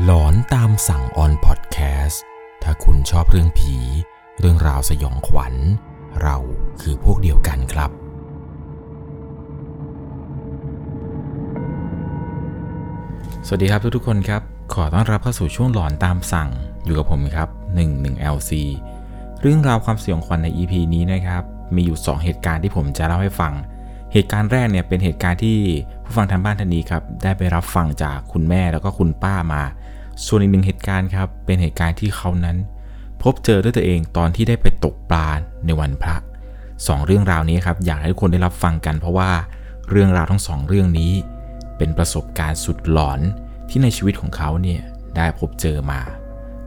หลอนตามสั่งออนพอดแคสต์ถ้าคุณชอบเรื่องผี เรื่องราวสยองขวัญ เราคือพวกเดียวกันครับ สวัสดีครับทุกๆคนครับ ขอต้อนรับเข้าสู่ช่วงหลอนตามสั่งอยู่กับผมครับ 11 LC เรื่องราวความสยองขวัญใน EP นี้นะครับ มีอยู่ 2 เหตุการณ์ที่ผมจะเล่าให้ฟัง เหตุการณ์แรกเนี่ยเป็นเหตุการณ์ที่ผู้ฟังทางบ้านท่านนี้ครับได้ไปรับฟังจากคุณแม่แล้วก็คุณป้ามา ส่วนอีกหนึ่งเหตุการณ์ครับเป็นเหตุการณ์ที่เขานั้น พบเจอด้วยตัวเองตอนที่ได้ไปตกปลาในวันพระสองเรื่องราวนี้ครับอยากให้ทุกคนได้รับฟังกันเพราะว่าเรื่องราวทั้งสองเรื่องนี้ เป็นประสบการณ์สุดหลอนที่ในชีวิตของเขาเนี่ยได้พบเจอมา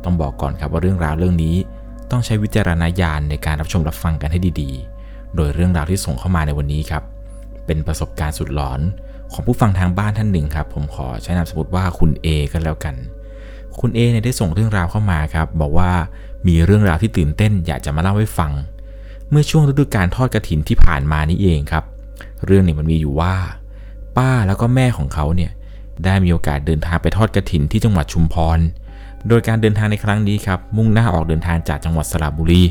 ต้องบอกก่อนครับว่าเรื่องราวเรื่องนี้ ต้องใช้วิจารณญาณในการรับชมรับฟังกันให้ดีๆ โดยเรื่องราวที่ส่งเข้ามาในวันนี้ครับ เป็นประสบการณ์สุดหลอนของผู้ฟังทางบ้านท่านหนึ่งครับ ผมขอใช้นามสมมติว่าคุณ A ก็แล้วกัน คุณ A เนี่ยได้ส่งเรื่องราวเข้ามาครับ บอกว่ามีเรื่องราวที่ตื่นเต้นอยากจะมาเล่าให้ฟัง เมื่อช่วงฤดูกาลทอดกระถินที่ผ่านมานี่เองครับ เรื่องนี้มันมีอยู่ว่า ป้าแล้วก็แม่ของเขาเนี่ยได้มีโอกาสเดินทางไปทอดกระถินที่จังหวัดชุมพร โดยการเดินทางในครั้งนี้ครับ มุ่งหน้าออกเดินทางจากจังหวัดสระบุรี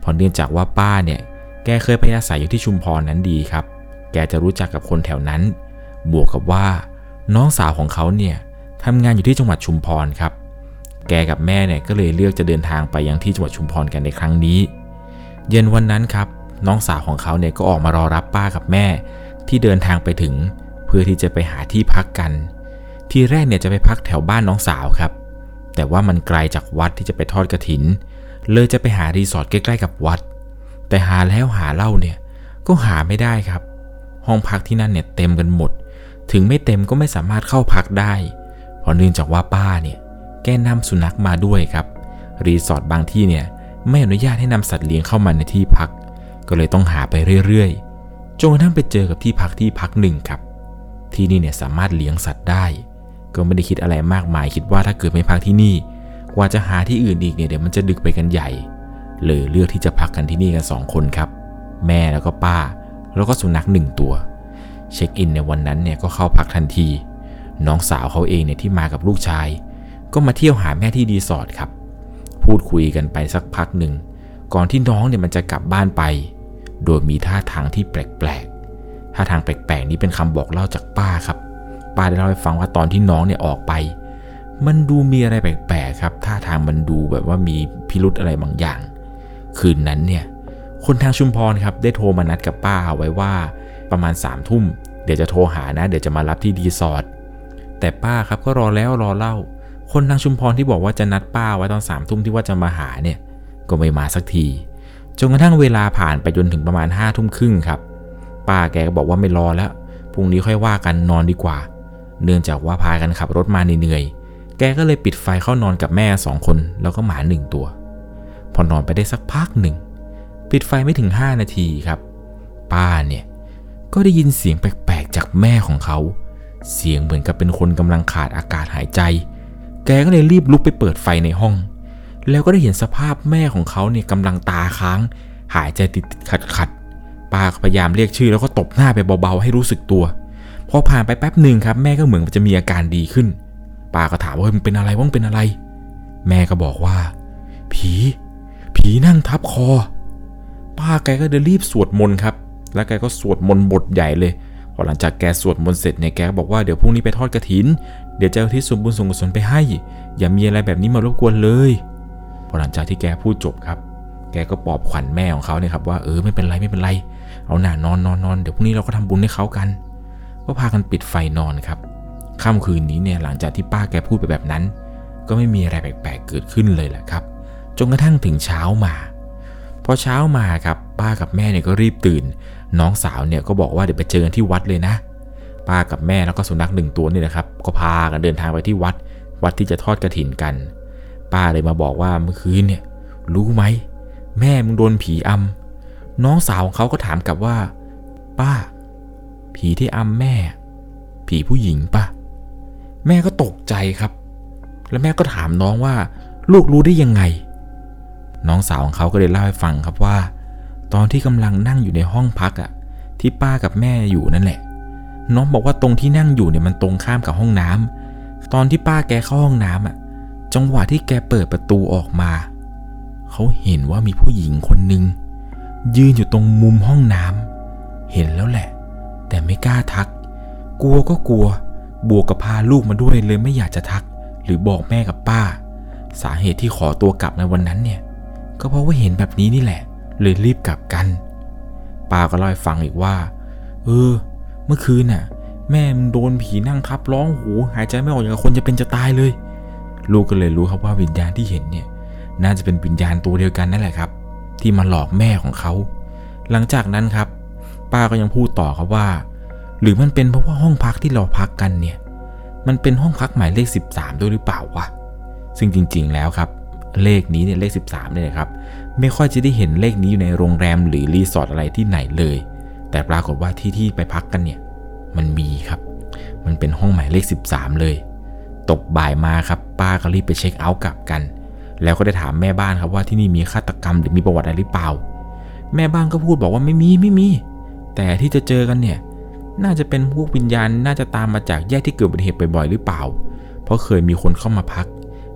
เพราะเนื่องจากว่าป้าเนี่ยแกเคยไปอาศัยอยู่ที่ชุมพรนั้นดีครับ แกจะรู้จักกับคนแถวนั้น บวกกับว่า น้องสาวของเขาเนี่ย ทำงานอยู่ที่จังหวัดชุมพรครับ แกกับแม่เนี่ยก็เลยเลือกจะเดินทางไปยังที่จังหวัดชุมพรกันในครั้งนี้ เย็นวันนั้นครับ น้องสาวของเขาเนี่ยก็ออกมารอรับป้ากับแม่ ที่เดินทางไปถึง เพื่อที่จะไปหาที่พักกัน ทีแรกเนี่ยจะไปพักแถวบ้านน้องสาวครับ แต่ว่ามันไกลจากวัดที่จะไปทอดกระถิน เลยจะไปหารีสอร์ทใกล้ๆกับวัด แต่หาแล้วหาเล่าเนี่ยก็หาไม่ได้ครับ ห้องพักที่นั่นเนี่ยเต็มกันหมด ถึงไม่เต็มก็ไม่สามารถเข้าพักได้ เพราะเนื่องจากว่าป้าเนี่ยแกนำสุนัขมาด้วยครับ รีสอร์ทบางที่เนี่ยไม่อนุญาตให้นำสัตว์เลี้ยงเข้ามาในที่พัก ก็เลยต้องหาไปเรื่อยๆ จนกระทั่งไปเจอกับที่พักที่พักหนึ่งครับ ที่นี่เนี่ยสามารถเลี้ยงสัตว์ได้ ก็ไม่ได้คิดอะไรมากมาย คิดว่าถ้าเกิดไม่พักที่นี่ กว่าจะหาที่อื่นอีกเนี่ยเดี๋ยวมันจะดึกไปกันใหญ่ เลยเลือกที่จะพักกันที่นี่กันสองคนครับ แม่แล้วก็ป้า แล้วก็สุนัขหนึ่งตัว เช็คอินในวันนั้นเนี่ยก็เข้าพักทันที น้องสาวเขาเองเนี่ยที่มากับลูกชาย ก็มาเที่ยวหาแม่ที่รีสอร์ทครับ พูดคุยกันไปสักพักหนึ่ง ก่อนที่น้องเนี่ยมันจะกลับบ้านไป โดยมีท่าทางที่แปลกๆท่าทางแปลกๆนี้เป็นคำบอกเล่าจากป้าครับ ป้าได้เล่าให้ฟังว่าตอนที่น้องเนี่ยออกไป มันดูมีอะไรแปลกๆครับ ท่าทางมันดูแบบว่ามีพิรุธอะไรบางอย่าง คืนนั้นเนี่ย คนทางชุมพรครับได้โทรมานัดกับป้าเอาไว้ว่าประมาณ3ามทุ่มเดี๋ยวจะโทรหานะ เดี๋ยวจะมารับที่รีสอร์ท แต่ป้าครับก็รอแล้วรอเล่า คนทางชุมพรที่บอกว่าจะนัดป้าไว้ตอนสามทุ่มที่ว่าจะมาหาเนี่ย ก็ไม่มาสักทีจนกระทั่งเวลาผ่านไปจนถึงประมาณห้าทุ่มครึ่งครับ ป้าแกก็บอกว่าไม่รอแล้วพรุ่งนี้ค่อยว่ากันนอนดีกว่า เนื่องจากว่าพากันขับรถมาเหนื่อยแกก็เลยปิดไฟเข้านอนกับแม่สองคนแล้วก็หมาหนึ่งตัว พอนอนไปได้สักพักหนึ่ง ปิดไฟไม่ถึง 5 นาทีครับ ป้าเนี่ย ก็ได้ยินเสียงแปลกๆจากแม่ของเขา เสียงเหมือนกับเป็นคนกำลังขาดอากาศหายใจ แกก็เลยรีบลุกไปเปิดไฟในห้อง แล้วก็ได้เห็นสภาพแม่ของเขาเนี่ยกำลังตาค้าง หายใจติดขัดขัดๆป้าพยายามเรียกชื่อแล้วก็ตบหน้าไปเบาๆให้รู้สึกตัว พอผ่านไปแป๊บหนึ่งครับ แม่ก็เหมือนจะมีอาการดีขึ้น ป้าก็ถามว่ามันเป็นอะไรว่างเป็นอะไร แม่ก็บอกว่า ผี ผีนั่งทับคอ ป้าแกก็เดินรีบสวดมนต์ครับ แล้วแกก็สวดมนต์บทใหญ่เลย พอหลังจากแกสวดมนต์เสร็จเนี่ยแกบอกว่าเดี๋ยวพรุ่งนี้ไปทอดกระถิน เดี๋ยวจะเอาที่ส่วนบุญส่วนกุศลไปให้ อย่ามีอะไรแบบนี้มารบกวนเลย พอหลังจากที่แกพูดจบครับ แกก็ปลอบขวัญแม่ของเขาเนี่ยครับว่าเออไม่เป็นไรไม่เป็นไร เอาหน่านอนนอนนอนเดี๋ยวพรุ่งนี้เราก็ทำบุญให้เขากัน ก็พากันปิดไฟนอนครับค่ำคืนนี้เนี่ยหลังจากที่ป้าแกพูดไปแบบนั้น ก็ไม่มีอะไรแปลกๆเกิดขึ้นเลยแหละครับจนกระทั่งถึงเช้ามาพอเช้ามาครับ ป้ากับแม่เนี่ยก็รีบตื่น น้องสาวเนี่ยก็บอกว่าเดี๋ยวไปเจอกันที่วัดเลยนะ ป้ากับแม่แล้วก็สุนัขหนึ่งตัวนี่นะครับ ก็พากันเดินทางไปที่วัด วัดที่จะทอดกระถินกัน ป้าเลยมาบอกว่าเมื่อคืนเนี่ย รู้ไหม แม่มึงโดนผีอำน้องสาวของเขาก็ถามกลับว่า ป้า ผีที่อำแม่ ผีผู้หญิงปะแม่ก็ตกใจครับ แล้วแม่ก็ถามน้องว่า ลูกรู้ได้ยังไง น้องสาวของเขาก็เลยเล่าให้ฟังครับว่า ตอนที่กำลังนั่งอยู่ในห้องพักอะที่ป้ากับแม่อยู่นั่นแหละ น้องบอกว่าตรงที่นั่งอยู่เนี่ยมันตรงข้ามกับห้องน้ำตอนที่ป้าแกเข้าห้องน้ำอะจังหวะที่แกเปิดประตูออกมาเขาเห็นว่ามีผู้หญิงคนหนึ่งยืนอยู่ตรงมุมห้องน้ำเห็นแล้วแหละ แต่ไม่กล้าทัก กลัวก็กลัว บวกกับพาลูกมาด้วยเลยไม่อยากจะทัก หรือบอกแม่กับป้า สาเหตุที่ขอตัวกลับในวันนั้นเนี่ย ก็เพราะว่าเห็นแบบนี้นี่แหละ เลยรีบกลับกันป้าก็เล่าให้ฟังอีกว่า เออ เมื่อคืนน่ะ แม่มึงโดนผีนั่งทับร้องหูหายใจไม่ออกอย่างคนจะเป็นจะตายเลย ลูกก็เลยรู้ครับว่าวิญญาณที่เห็นเนี่ย น่าจะเป็นวิญญาณตัวเดียวกันนั่นแหละครับ ที่มาหลอกแม่ของเขา หลังจากนั้นครับ ป้าก็ยังพูดต่อครับว่า หรือมันเป็นเพราะว่าห้องพักที่เราพักกันเนี่ย มันเป็นห้องพักหมายเลข 13 ด้วยหรือเปล่าวะซึ่งจริง ๆ แล้วครับ เลขนี้เนี่ยเลข 13เนี่ยนะครับ ไม่ค่อยจะได้เห็นเลขนี้อยู่ในโรงแรมหรือรีสอร์ทอะไรที่ไหนเลย แต่ปรากฏว่าที่ที่ไปพักกันเนี่ย มันมีครับ มันเป็นห้องหมายเลข 13 เลย ตกบ่ายมาครับ ป้าก็รีบไปเช็คเอาท์กลับกัน แล้วก็ได้ถามแม่บ้านครับว่าที่นี่มีฆาตกรรมหรือมีประวัติอะไรหรือเปล่า แม่บ้านก็พูดบอกว่าไม่มีไม่มี แต่ที่จะเจอกันเนี่ย น่าจะเป็นพวกวิญญาณน่าจะตามมาจากแยกที่เกิดอุบัติเหตุบ่อยๆหรือเปล่า เพราะเคยมีคนเข้ามาพัก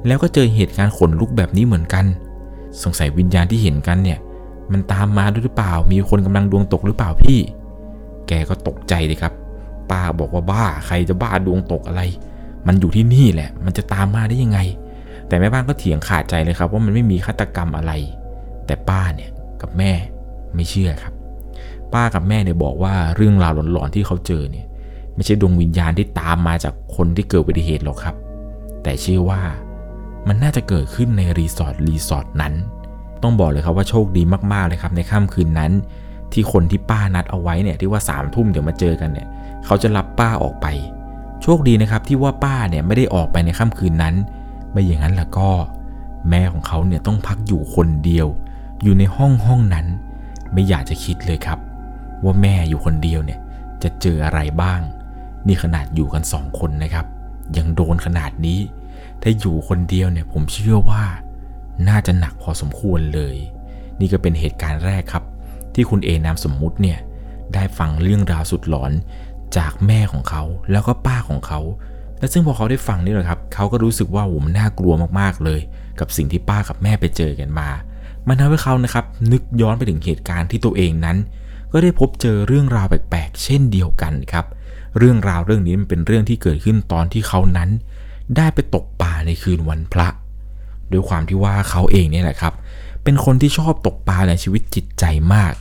แล้วก็เจอเหตุการณ์ขนลุกแบบนี้เหมือนกัน สงสัยวิญญาณที่เห็นกันเนี่ย มันตามมาด้วยหรือเปล่า มีคนกำลังดวงตกหรือเปล่าพี่ แกก็ตกใจเลยครับ ป้าบอกว่าบ้าใครจะบ้าดวงตกอะไร มันอยู่ที่นี่แหละ มันจะตามมาได้ยังไง แต่แม่บ้านก็เถียงขาดใจเลยครับ ว่ามันไม่มีฆาตกรรมอะไร แต่ป้าเนี่ยกับแม่ไม่เชื่อครับ ป้ากับแม่เนี่ยบอกว่าเรื่องราวหลอนๆที่เขาเจอเนี่ย ไม่ใช่ดวงวิญญาณที่ตามมาจากคนที่เกิดอุบัติเหตุหรอกครับ แต่เชื่อว่า มันน่าจะเกิดขึ้นในรีสอร์ทรีสอร์ทนั้น ต้องบอกเลยครับว่าโชคดีมากๆเลยครับในค่ำคืนนั้น ที่คนที่ป้านัดเอาไว้เนี่ยที่ว่าสามทุ่มเดี๋ยวมาเจอกันเนี่ยเขาจะรับป้าออกไป โชคดีนะครับที่ว่าป้าเนี่ยไม่ได้ออกไปในค่ำคืนนั้น ไม่อย่างนั้นล่ะก็ แม่ของเขาเนี่ยต้องพักอยู่คนเดียว อยู่ในห้องห้องนั้น ไม่อยากจะคิดเลยครับ ว่าแม่อยู่คนเดียวเนี่ยจะเจออะไรบ้าง นี่ขนาดอยู่กันสองคนนะครับ ยังโดนขนาดนี้ ถ้าอยู่คนเดียวเนี่ยผมเชื่อว่าน่าจะหนักพอสมควรเลย นี่ก็เป็นเหตุการณ์แรกครับ ที่คุณเอนามสมมุติเนี่ยได้ฟังเรื่องราวสุดหลอนจากแม่ของเขาแล้วก็ป้าของเขา และซึ่งพอเขาได้ฟังนี่แหละครับเขาก็รู้สึกว่าโหมันน่ากลัวมากๆเลย กับสิ่งที่ป้ากับแม่ไปเจอกันมา มันทำให้เขานะครับนึกย้อนไปถึงเหตุการณ์ที่ตัวเองนั้น ก็ได้พบเจอเรื่องราวแปลกๆ เช่นเดียวกันครับ เรื่องราวเรื่องนี้มันเป็นเรื่องที่เกิดขึ้นตอนที่เขานั้น ได้ไปตกปลาในคืนวันพระ ด้วยความที่ว่าเขาเองเนี่ยแหละครับ เป็นคนที่ชอบตกปลาในชีวิตจิตใจมาก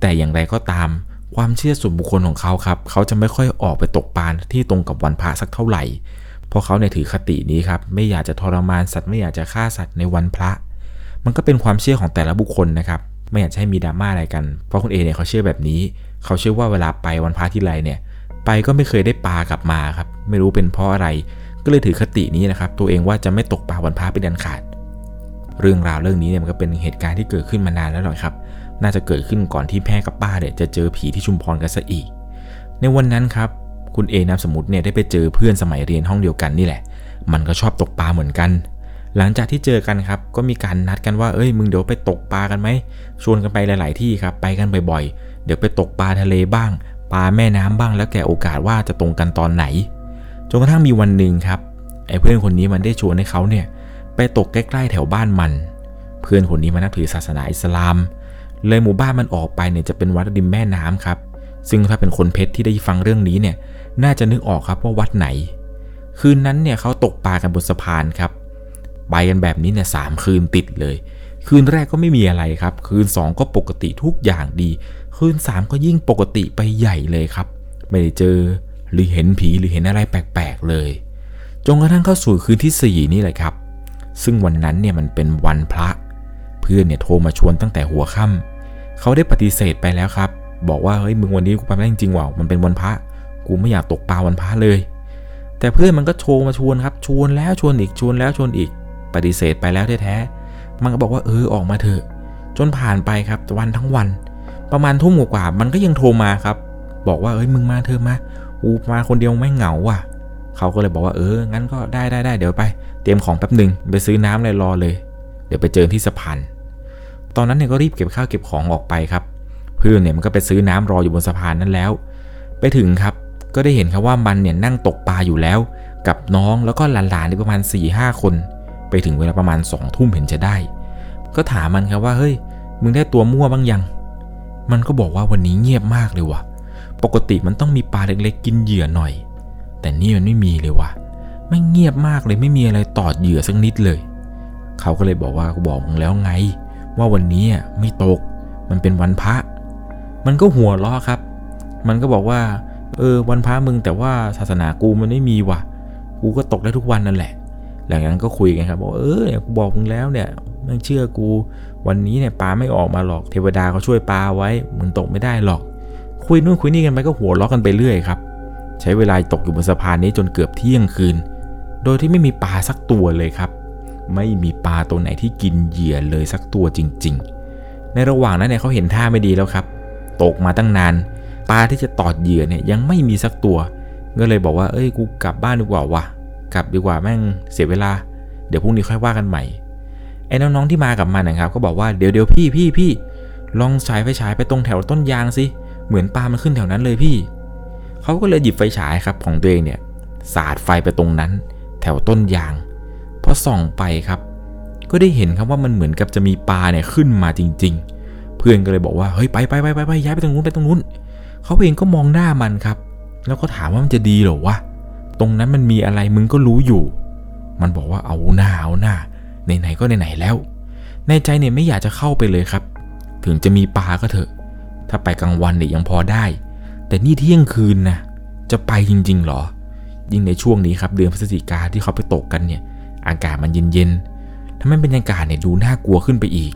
แต่อย่างไรก็ตามความเชื่อส่วนบุคคลของเขาครับ เขาจะไม่ค่อยออกไปตกปลาที่ตรงกับวันพระสักเท่าไหร่ เพราะเขาเนี่ยถือคตินี้ครับ ไม่อยากจะทรมานสัตว์ไม่อยากจะฆ่าสัตว์ในวันพระ มันก็เป็นความเชื่อของแต่ละบุคคลนะครับ ไม่อยากให้มีดราม่าอะไรกัน เพราะคุณเอเนี่ยเขาเชื่อแบบนี้ เขาเชื่อว่าเวลาไปวันพระที่ไรเนี่ย ไปก็ไม่เคยได้ปลากลับมาครับ ไม่รู้เป็นเพราะอะไร ก็เลยถือคตินี้นะครับ ตัวเองว่าจะไม่ตกปลาวันพระเป็นอันขาด เรื่องราวเรื่องนี้เนี่ยมันก็เป็นเหตุการณ์ที่เกิดขึ้นมานานแล้วหรอกครับ น่าจะเกิดขึ้นก่อนที่แม่กับป้าเนี่ยจะเจอผีที่ชุมพรกันซะอีก ในวันนั้นครับ คุณเอนามสมมติเนี่ยได้ไปเจอเพื่อนสมัยเรียนห้องเดียวกันนี่แหละ มันก็ชอบตกปลาเหมือนกัน หลังจากที่เจอกันครับ ก็มีการนัดกันว่า เอ้ย มึงเดี๋ยวไปตกปลากันไหม ชวนกันไปหลาย ๆ ที่ครับ ไปกันบ่อย ๆ เดี๋ยวไปตกปลาทะเลบ้าง ปลาแม่น้ำบ้าง แล้วแกโอกาสว่าจะตรงกันตอนไหน นกระทั่งมีวันหนึ่งครับไอ้เพื่อนคนนี้มันได้ชวนให้เขาเนี่ยไปตกใกล้ๆแถวบ้านมัน เพื่อนคนนี้มันนับถือศาสนาอิสลาม เลยหมู่บ้านมันออกไปเนี่ยจะเป็นวัดริมแม่น้ำครับ ซึ่งถ้าเป็นคนเพชรที่ได้ฟังเรื่องนี้เนี่ยน่าจะนึกออกครับว่าวัดไหน คืนนั้นเนี่ยเขาตกปลากันบนสะพานครับไปกันแบบนี้เนี่ยสามคืนติดเลย คืนแรกก็ไม่มีอะไรครับ คืน 2 ก็ปกติทุกอย่างดี คืน 3 ก็ยิ่งปกติไปใหญ่เลยครับ ไม่ได้เจอ หรือเห็นผีหรือเห็นอะไรแปลกๆเลย จนกระทั่งเข้าสู่คืนที่ 4 นี่แหละครับ ซึ่งวันนั้นเนี่ยมันเป็นวันพระ เพื่อนเนี่ยโทรมาชวนตั้งแต่หัวค่ำเขาได้ปฏิเสธไปแล้วครับ บอกว่าเฮ้ยมึงวันนี้กูไปไม่ได้จริงๆว่ะมันเป็นวันพระ กูไม่อยากตกปลาวันพระเลย แต่เพื่อนมันก็โทรมาชวนครับชวนแล้วชวนอีกชวนแล้วชวนอีก ปฏิเสธไปแล้วแท้ๆมันก็บอกว่าเออออกมาเถอะ จนผ่านไปครับวันทั้งวัน ประมาณทุ่มกว่ามันก็ยังโทรมาครับบอกว่าเอ้ยมึงมาเถอะมาูมาคนเดียวไม่เหงาว่ะเขาก็เลยบอกว่าเออ งั้นก็ได้ได้ได้เดี๋ยวไป เตรียมของแป๊บหนึ่งไปซื้อน้ำเลยรอเลย เดี๋ยวไปเจอที่สะพานตอนนั้นเนี่ยก็รีบเก็บข้าวเก็บของออกไปครับ เพื่อนเนี่ยมันก็ไปซื้อน้ำรออยู่บนสะพานนั้นแล้ว ไปถึงครับก็ได้เห็นครับว่ามันเนี่ยนั่งตกปลาอยู่แล้ว กับน้องแล้วก็หลานๆนี่ประมาณ4ี่ห้าคน ไปถึงเวลาประมาณสองทุ่มเห็นจะได้ ก็ถามมันครับว่าเฮ้ยมึงได้ตัวมั่วบ้างยัง มันก็บอกว่าวันนี้เงียบมากเลยว่ะ ปกติมันต้องมีปลาเล็กๆ กินเหยื่อหน่อย แต่นี่มันไม่มีเลยว่ะไม่เงียบมากเลยไม่มีอะไรตอดเหยื่อสักนิดเลย เขาก็เลยบอกว่ากูบอกมึงแล้วไง ว่าวันนี้ไม่ตก มันเป็นวันพระ มันก็หัวเราะครับ มันก็บอกว่า เออวันพระมึงแต่ว่าศาสนากูมันไม่มีว่ะ กูก็ตกได้ทุกวันนั่นแหละ หลังจากนั้นก็คุยกันครับบอกเออเนี่ยกูบอกมึงแล้วเนี่ยไม่เชื่อกู วันนี้เนี่ยปลาไม่ออกมาหรอกเทวดาเขาช่วยปลาไว้มึงตกไม่ได้หรอก คุยนู่นคุยนี่กันไปก็หัวเราะกันไปเรื่อยครับ ใช้เวลาตกอยู่บนสะพานนี้จนเกือบเที่ยงคืน โดยที่ไม่มีปลาสักตัวเลยครับ ไม่มีปลาตัวไหนที่กินเหยื่อเลยสักตัวจริง ๆ ในระหว่างนั้นเนี่ยเขาเห็นท่าไม่ดีแล้วครับ ตกมาตั้งนานปลาที่จะตอดเหยื่อเนี่ยยังไม่มีสักตัว ก็เลยบอกว่าเอ้ยกูกลับบ้านดีกว่าวะกลับดีกว่าแม่งเสียเวลา เดี๋ยวพรุ่งนี้ค่อยว่ากันใหม่ไอ้น้องๆที่มากับมันนะครับ ก็บอกว่าเดี๋ยวเดี๋ยวพี่พี่พี่ลองฉายไฟฉายไปตรงแถวต้นยางสิเเหมือนปลามันขึ้นแถวนั้นเลยพี่ เขาก็เลยหยิบไฟฉายครับของตัวเองเนี่ย สาดไฟไปตรงนั้น แถวต้นยาง พอส่องไปครับ ก็ได้เห็นครับว่ามันเหมือนกับจะมีปลาเนี่ยขึ้นมาจริง ๆ เพื่อนก็เลยบอกว่าเฮ้ยไปไปไปไปไปย้ายไปตรงนู้นไปตรงนู้น เขาเองก็มองหน้ามันครับ แล้วก็ถามว่ามันจะดีหรอวะ ตรงนั้นมันมีอะไรมึงก็รู้อยู่ มันบอกว่าเอาหน้าเอาหน้าไหนๆก็ไหนๆแล้ว ในใจเนี่ยไม่อยากจะเข้าไปเลยครับ ถึงจะมีปลาก็เถอะ ถ้าไปกลางวันเนี่ยยังพอได้ แต่นี่เที่ยงคืนนะจะไปจริงๆหรอ ยิ่งในช่วงนี้ครับเดือนพฤศจิกาที่เขาไปตกกันเนี่ย อากาศมันเย็นๆทำให้บรรยากาศเนี่ยดูน่ากลัวขึ้นไปอีก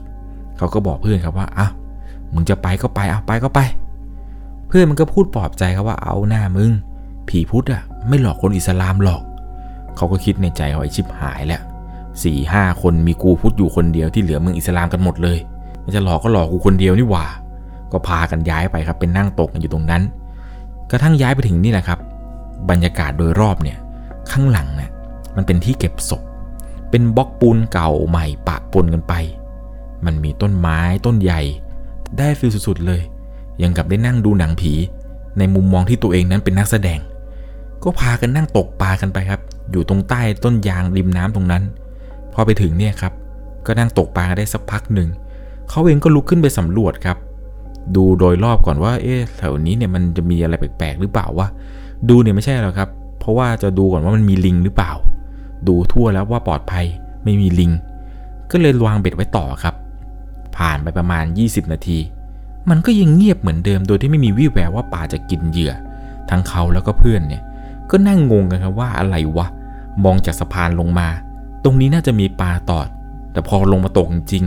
เขาก็บอกเพื่อนครับว่าอะมึงจะไปก็ไปเอาไปก็ไป เพื่อนมันก็พูดปลอบใจครับว่าเอาหน้ามึง ผีพุทธอะไม่หลอกคนอิสลามหรอก เขาก็คิดในใจว่าไอชิบหายแล้วสี่ห้าคนมีกูพุทธอยู่คนเดียวที่เหลือมืองอิสลามกันหมดเลย มันจะหลอกก็หลอกกูคนเดียวนี่หว่า ก็พากันย้ายไปครับเป็นนั่งตกกันอยู่ตรงนั้น กระทั่งย้ายไปถึงนี่แหละครับ บรรยากาศโดยรอบเนี่ยข้างหลังเนี่ยมันเป็นที่เก็บศพ เป็นบล็อกปูนเก่าใหม่ปะปนกันไป มันมีต้นไม้ต้นใหญ่ ได้ฟิลสุดๆเลย ยังกับได้นั่งดูหนังผี ในมุมมองที่ตัวเองนั้นเป็นนักแสดง ก็พากันนั่งตกปลากันไปครับ อยู่ตรงใต้ต้นยางริมน้ำตรงนั้น พอไปถึงเนี่ยครับ ก็นั่งตกปลาได้สักพักหนึ่ง เขาเองก็ลุกขึ้นไปสำรวจครับ ดูโดยรอบก่อนว่า เอ๊ะแถวนี้เนี่ยมันจะมีอะไรแปลกๆหรือเปล่าวะดูเนี่ยไม่ใช่หรอกครับ เพราะว่าจะดูก่อนว่ามันมีลิงหรือเปล่า ดูทั่วแล้วว่าปลอดภัยไม่มีลิง ก็เลยวางเบ็ดไว้ต่อครับ ผ่านไปประมาณ 20 นาที มันก็ยังเงียบเหมือนเดิมโดยที่ไม่มีวี่แววว่าป่าจะกินเหยื่อ ทั้งเขาแล้วก็เพื่อนเนี่ย ก็นั่งงงกันครับว่าอะไรวะ มองจากสะพานลงมา ตรงนี้น่าจะมีปลาตอด แต่พอลงมาตกจริง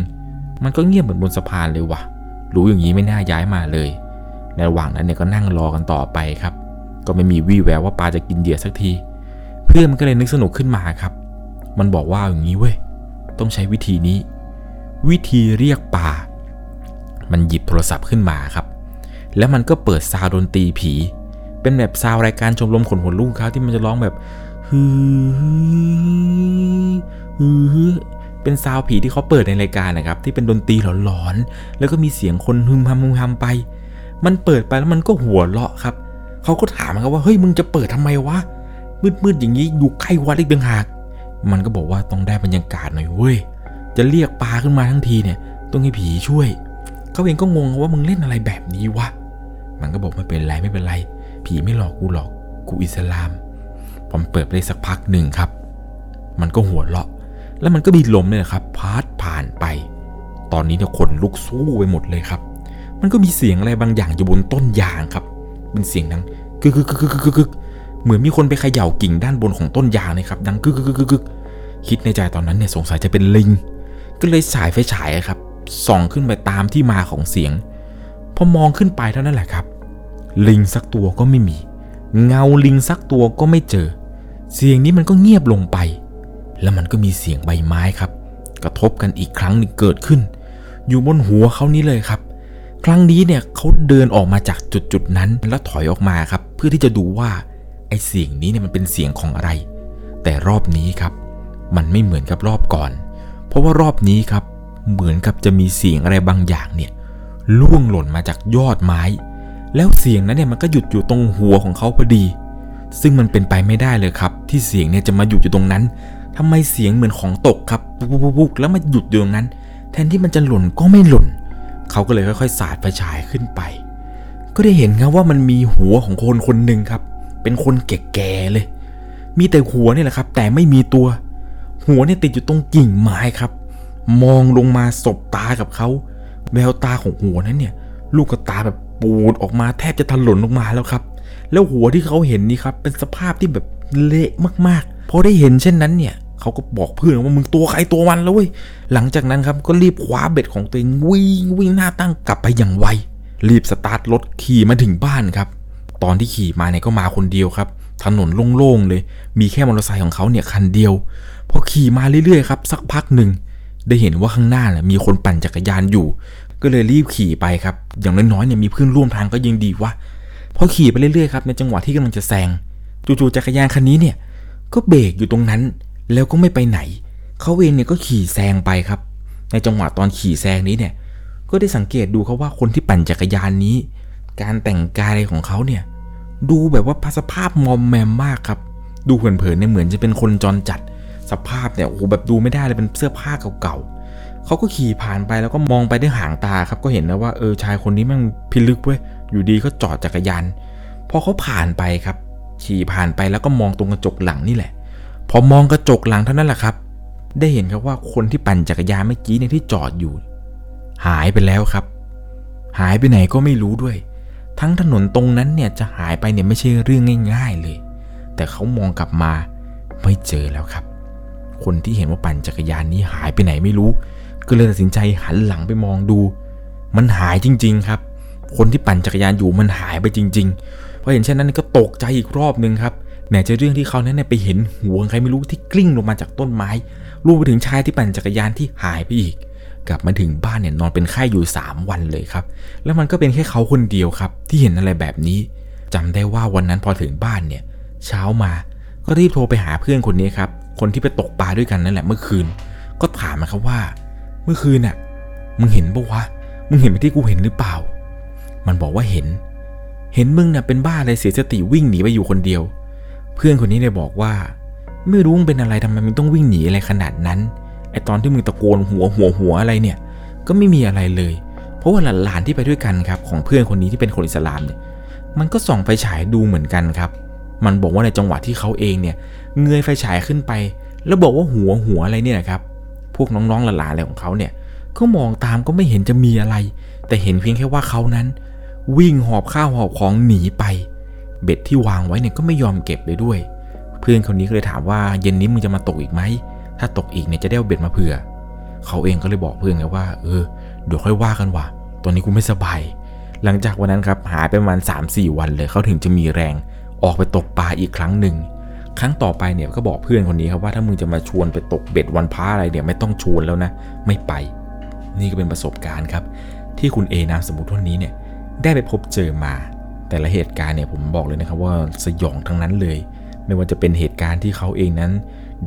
มันก็เงียบเหมือนบนสะพานเลยว่ะ รู้อย่างนี้ไม่น่าย้ายมาเลย ในระหว่างนั้นเนี่ยก็นั่งรอกันต่อไปครับ ก็ไม่มีวี่แววว่าปลาจะกินเหยื่อสักที เพื่อนมันก็เลยนึกสนุกขึ้นมาครับ มันบอกว่าอย่างนี้เว้ย ต้องใช้วิธีนี้ วิธีเรียกปลา มันหยิบโทรศัพท์ขึ้นมาครับ แล้วมันก็เปิดซาวดนตรีผี เป็นแบบซาวรายการชมรมขนหัวลูกครับที่มันจะร้องแบบฮือฮือ เป็นซาวผีที่เขาเปิดในรายการนะครับ ที่เป็นดนตรีหลอนๆแล้วก็มีเสียงคนฮึมฮัมฮึมฮัมไป มันเปิดไปแล้วมันก็หัวเราะครับเขาก็ถามครับว่าเฮ้ยมึงจะเปิดทำไมวะมืดๆอย่างนี้อยู่ใกล้วัดอีกต่างหาก มันก็บอกว่าต้องได้บรรยากาศหน่อยเว้ยจะเรียกปลาขึ้นมาทั้งทีเนี่ย ต้องให้ผีช่วยเขาเองก็งงว่ามึงเล่นอะไรแบบนี้วะมันก็บอกไม่เป็นไรไม่เป็นไร ผีไม่หลอกกูหรอกกูอิสลามผมเปิดไปสักพักหนึ่งครับ มันก็หัวเราะ แล้วมันก็มีลมเนี่ยนะครับพาดผ่านไป ตอนนี้เนี่ยขนลุกสู้ไปหมดเลยครับ มันก็มีเสียงอะไรบางอย่างอยู่บนต้นยางครับ เป็นเสียงดังกึกกึกกึกกึกกึกกึกเหมือนมีคนไปเขย่ากิ่งด้านบนของต้นยางนะครับ ดังกึกกึกกึกกึกกึกคิดในใจตอนนั้นเนี่ยสงสัยจะเป็นลิง ก็เลยสายไฟฉายครับ ส่องขึ้นไปตามที่มาของเสียง พอมองขึ้นไปเท่านั้นแหละครับ ลิงสักตัวก็ไม่มี เงาลิงสักตัวก็ไม่เจอ เสียงนี้มันก็เงียบลงไป แล้วมันก็มีเสียงใบไม้ครับ กระทบกันอีกครั้งหนึ่งเกิดขึ้น อยู่บนหัวเขานี้เลยครับ ครั้งนี้เนี่ยเขาเดินออกมาจากจุดจุดนั้นแล้วถอยออกมาครับ เพื่อที่จะดูว่าไอ้เสียงนี้เนี่ยมันเป็นเสียงของอะไร แต่รอบนี้ครับ มันไม่เหมือนกับรอบก่อน เพราะว่ารอบนี้ครับ เหมือนกับจะมีเสียงอะไรบางอย่างเนี่ยล่วงหล่นมาจากยอดไม้ แล้วเสียงนั้นเนี่ยมันก็หยุดอยู่ตรงหัวของเขาพอดี ซึ่งมันเป็นไปไม่ได้เลยครับ ที่เสียงเนี่ยจะมาหยุดอยู่ตรงนั้น ทำไมเสียงเหมือนของตกครับปุ๊บปุ๊บแล้วมาหยุดอยู่ตรงนั้น แทนที่มันจะหล่นก็ไม่หล่น เขาก็เลยค่อยๆสาดไฟฉายขึ้นไป ก็ได้เห็นครับว่ามันมีหัวของคนคนหนึ่งครับ เป็นคนแก่ๆเลย มีแต่หัวนี่แหละครับ แต่ไม่มีตัว หัวเนี่ยติดอยู่ตรงกิ่งไม้ครับ มองลงมาสบตากับเขาแววตาของหัวนั้นเนี่ย ลูกตาแบบปูดออกมาแทบจะถลนออกมาแล้วครับ แล้วหัวที่เขาเห็นนี่ครับ เป็นสภาพที่แบบเละมากๆพอได้เห็นเช่นนั้นเนี่ย เขาก็บอกเพื่อนว่ามึงตัวใครตัวมันแล้วเว้ยหลังจากนั้นครับก็รีบคว้าเบ็ดของตัวเองวิ่งวิ่งหน้าตั้งกลับไปอย่างไวรีบสตาร์ทรถขี่มาถึงบ้านครับ ตอนที่ขี่มาเนี่ยก็มาคนเดียวครับ ถนนโล่งๆเลย มีแค่มอเตอร์ไซค์ของเขาเนี่ยคันเดียวพอขี่มาเรื่อยๆครับสักพักหนึ่งได้เห็นว่าข้างหน้าเนี่ยมีคนปั่นจักรยานอยู่ ก็เลยรีบขี่ไปครับ อย่างน้อยๆเนี่ยมีเพื่อนร่วมทางก็ยังดีวะพอขี่ไปเรื่อยๆครับในจังหวะที่กำลังจะแซงจู่ๆจักรยานคันนี้เนี่ยก็เบรกอยู่ตรงนั้น แล้วก็ไม่ไปไหน เขาเองเนี่ยก็ขี่แซงไปครับ ในจังหวะตอนขี่แซงนี้เนี่ย ก็ได้สังเกตดูเขาว่าคนที่ปั่นจักรยานนี้ การแต่งกายของเขาเนี่ย ดูแบบว่าสภาพมอมแมมมากครับ ดูเผินๆเนี่ยเหมือนจะเป็นคนจรจัด สภาพเนี่ยโอ้โหแบบดูไม่ได้เลยเป็นเสื้อผ้าเก่าๆเขาก็ขี่ผ่านไปแล้วก็มองไปด้วยหางตาครับ ก็เห็นนะว่าเออชายคนนี้แม่งพิลึกเว้ยอยู่ดีก็จอดจักรยานพอเขาผ่านไปครับ ขี่ผ่านไปแล้วก็มองตรงกระจกหลังนี่แหละ พอมองกระจกหลังเท่านั้นแหละครับ ได้เห็นครับว่าคนที่ปั่นจักรยานเมื่อกี้เนี่ยที่จอดอยู่ หายไปแล้วครับ หายไปไหนก็ไม่รู้ด้วย ทั้งถนนตรงนั้นเนี่ยจะหายไปเนี่ยไม่ใช่เรื่องง่าย ๆเลย แต่เขามองกลับมาไม่เจอแล้วครับ คนที่เห็นว่าปั่นจักรยานนี้หายไปไหนไม่รู้ ก็เลยตัดสินใจหันหลังไปมองดู มันหายจริง ๆครับ คนที่ปั่นจักรยานอยู่มันหายไปจริงๆพอเห็นเช่นนั้นก็ตกใจอีกรอบนึงครับ ไหนจะเรื่องที่เขานั้นเนี่ยไปเห็นหัวใครไม่รู้ที่กลิ้งลงมาจากต้นไม้รวมไปถึงชายที่ปั่นจักรยานที่หายไปอีก กลับมาถึงบ้านเนี่ยนอนเป็นไข้อยู่ 3 วันเลยครับ แล้วมันก็เป็นแค่เขาคนเดียวครับ ที่เห็นอะไรแบบนี้จำได้ว่าวันนั้นพอถึงบ้านเนี่ย เช้ามาก็รีบโทรไปหาเพื่อนคนนี้ครับ คนที่ไปตกปลาด้วยกันนั่นแหละเมื่อคืน ก็ถามมันครับว่า เมื่อคืนน่ะมึงเห็นปะวะมึงเห็นไปที่กูเห็นหรือเปล่า มันบอกว่าเห็น เห็นมึงน่ะเป็นบ้าอะไรเสียสติวิ่งหนีไปอยู่คนเดียว พื่อนคนนี้เนี่ยบอกว่า ไม่รู้มึงเป็นอะไรทำไมมึงต้องวิ่งหนีอะไรขนาดนั้นไอตอนที่มึงตะโกนหัวหัวหัวอะไรเนี่ย ก็ไม่มีอะไรเลย เพราะว่าหลานที่ไปด้วยกันครับ ของเพื่อนคนนี้ที่เป็นคนอิสลามเนี่ยมันก็ส่องไฟฉายดูเหมือนกันครับ มันบอกว่าในจังหวะที่เขาเองเนี่ยเงยไฟฉายขึ้นไป แล้วบอกว่าหัวหัวอะไรเนี่ยครับพวกน้องๆหลานๆอะไรของเขาเนี่ยก็มองตามก็ไม่เห็นจะมีอะไร แต่เห็นเพียงแค่ว่าเขานั้น วิ่งหอบข้าวหอบของหนีไป เบ็ดที่วางไว้เนี่ยก็ไม่ยอมเก็บเลยด้วย เพื่อนคนนี้ก็เลยถามว่าเย็นนี้มึงจะมาตกอีกไหม ถ้าตกอีกเนี่ยจะได้เอาเบ็ดมาเผื่อ เขาเองก็เลยบอกเพื่อนไงว่า เออ เดี๋ยวค่อยว่ากันว่ะ ตอนนี้กูไม่สบาย หลังจากวันนั้นครับหายไปประมาณ3-4 วันเลยเขาถึงจะมีแรง ออกไปตกปลาอีกครั้งหนึ่งครั้งต่อไปเนี่ยก็บอกเพื่อนคนนี้ครับว่าถ้ามึงจะมาชวนไปตกเบ็ดวันพระอะไรเนี่ยไม่ต้องชวนแล้วนะ ไม่ไป นี่ก็เป็นประสบการณ์ครับ ที่คุณเอนามสมมติท่านนี้เนี่ยได้ไปพบเจอมา แต่ละเหตุการณ์เนี่ยผมบอกเลยนะครับว่าสยองทั้งนั้นเลย ไม่ว่าจะเป็นเหตุการณ์ที่เขาเองนั้น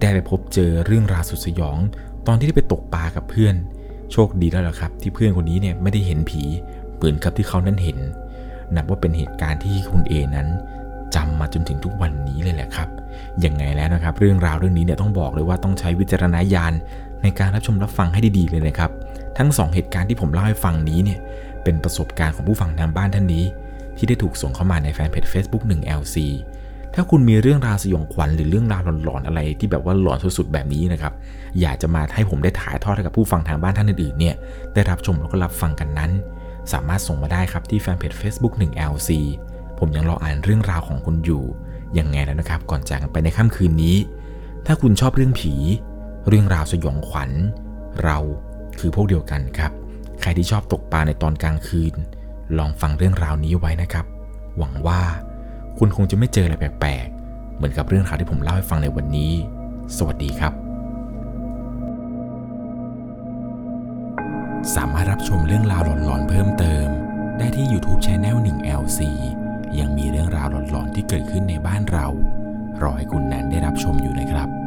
ได้ไปพบเจอเรื่องราวสุดสยอง ตอนที่ได้ไปตกปลากับเพื่อน โชคดีแล้วล่ะครับ ที่เพื่อนคนนี้เนี่ยไม่ได้เห็นผีเหมือนกับที่เขานั้นเห็น นับว่าเป็นเหตุการณ์ที่คุณเอนั้นจำมาจนถึงทุกวันนี้เลยแหละครับ ยังไงแล้วนะครับ เรื่องราวเรื่องนี้เนี่ยต้องบอกเลยว่าต้องใช้วิจารณญาณในการรับชมรับฟังให้ดีๆเลยนะครับ ทั้งสองเหตุการณ์ที่ผมเล่าให้ฟังนี้เนี่ยเป็นประสบการณ์ของผู้ฟังทางบ้านท่านนี้ ที่ได้ถูกส่งเข้ามาในแฟนเพจ Facebook 1 LC ถ้าคุณมีเรื่องราวสยองขวัญหรือเรื่องราวหลอนๆอะไรที่แบบว่าหลอนสุดๆแบบนี้นะครับ อยากจะมาให้ผมได้ถ่ายทอดให้กับผู้ฟังทางบ้านท่านอื่นๆเนี่ยได้รับชมแล้วก็รับฟังกันนั้น สามารถส่งมาได้ครับที่แฟนเพจ Facebook 1 LC ผมยังรออ่านเรื่องราวของคุณอยู่ยังไงแล้วนะครับ ก่อนจากกันไปในค่ำคืนนี้ ถ้าคุณชอบเรื่องผี เรื่องราวสยองขวัญ เราคือพวกเดียวกันครับ ใครที่ชอบตกปลาในตอนกลางคืน ลองฟังเรื่องราวนี้ไว้นะครับ หวังว่าคุณคงจะไม่เจออะไรแปลกๆ เหมือนกับเรื่องราวที่ผมเล่าให้ฟังในวันนี้ สวัสดีครับ สามารถรับชมเรื่องราวหลอนๆเพิ่มเติม ได้ที่ YouTube c h anel 1 LC ยังมีเรื่องราวหลอนๆที่เกิดขึ้นในบ้านเรา รอให้คุณนั้นได้รับชมอยู่นะครับ